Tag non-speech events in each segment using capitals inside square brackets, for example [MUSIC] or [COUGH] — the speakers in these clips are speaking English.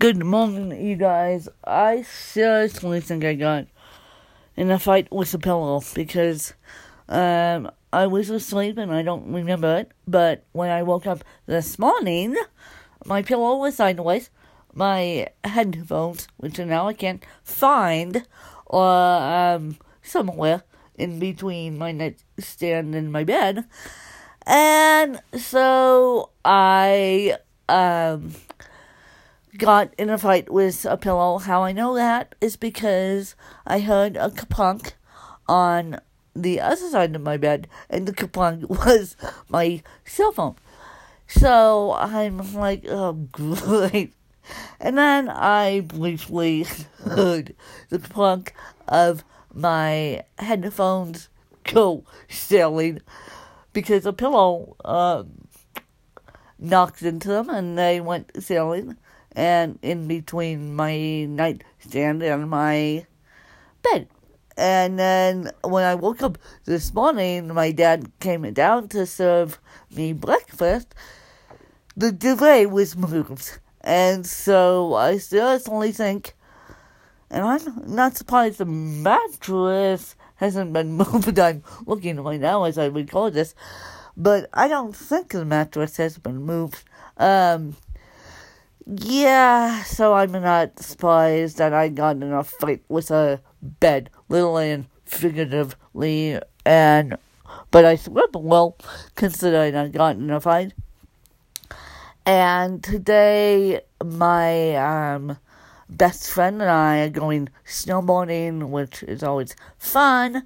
Good morning, you guys. I seriously think I got in a fight with a pillow because um, I was asleep and I don't remember it. But when I woke up this morning, my pillow was sideways. My headphones, which now I can't find, or um, somewhere in between my nightstand and my bed. And so I um got in a fight with a pillow. How I know that is because I heard a kapunk on the other side of my bed, and the kapunk [LAUGHS] was my cell phone. So I'm like, oh, great. And then I briefly [LAUGHS] heard the kapunk of my headphones go sailing because a pillow um, knocked into them and they went sailing and in between my nightstand and my bed. And then when I woke up this morning, my dad came down to serve me breakfast. The delay was moved. And so I seriously think, and I'm not surprised the mattress hasn't been [LAUGHS] moved. I'm looking right now as I record this. But I don't think the mattress has been moved. Um, yeah, so I'm not surprised that I got in a fight with a bed, literally and figuratively, and but I slept well considering I got in a fight. And today, my um, best friend and I are going snowboarding, which is always fun.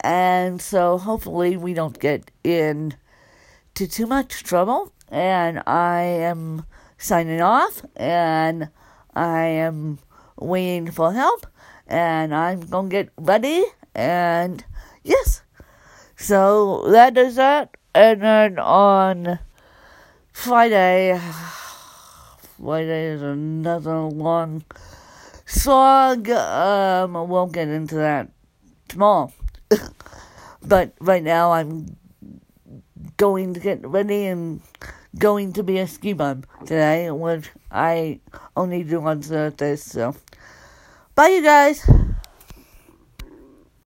And so hopefully we don't get into too much trouble. And I am signing off, and I am waiting for help, and I'm gonna get ready, and yes. So that is that, and then on Friday, [SIGHS] Friday is another long slog. Um, I won't get into that tomorrow. [LAUGHS] but right now, I'm going to get ready and going to be a ski bum today, which I only do on Thursdays. So, bye, you guys.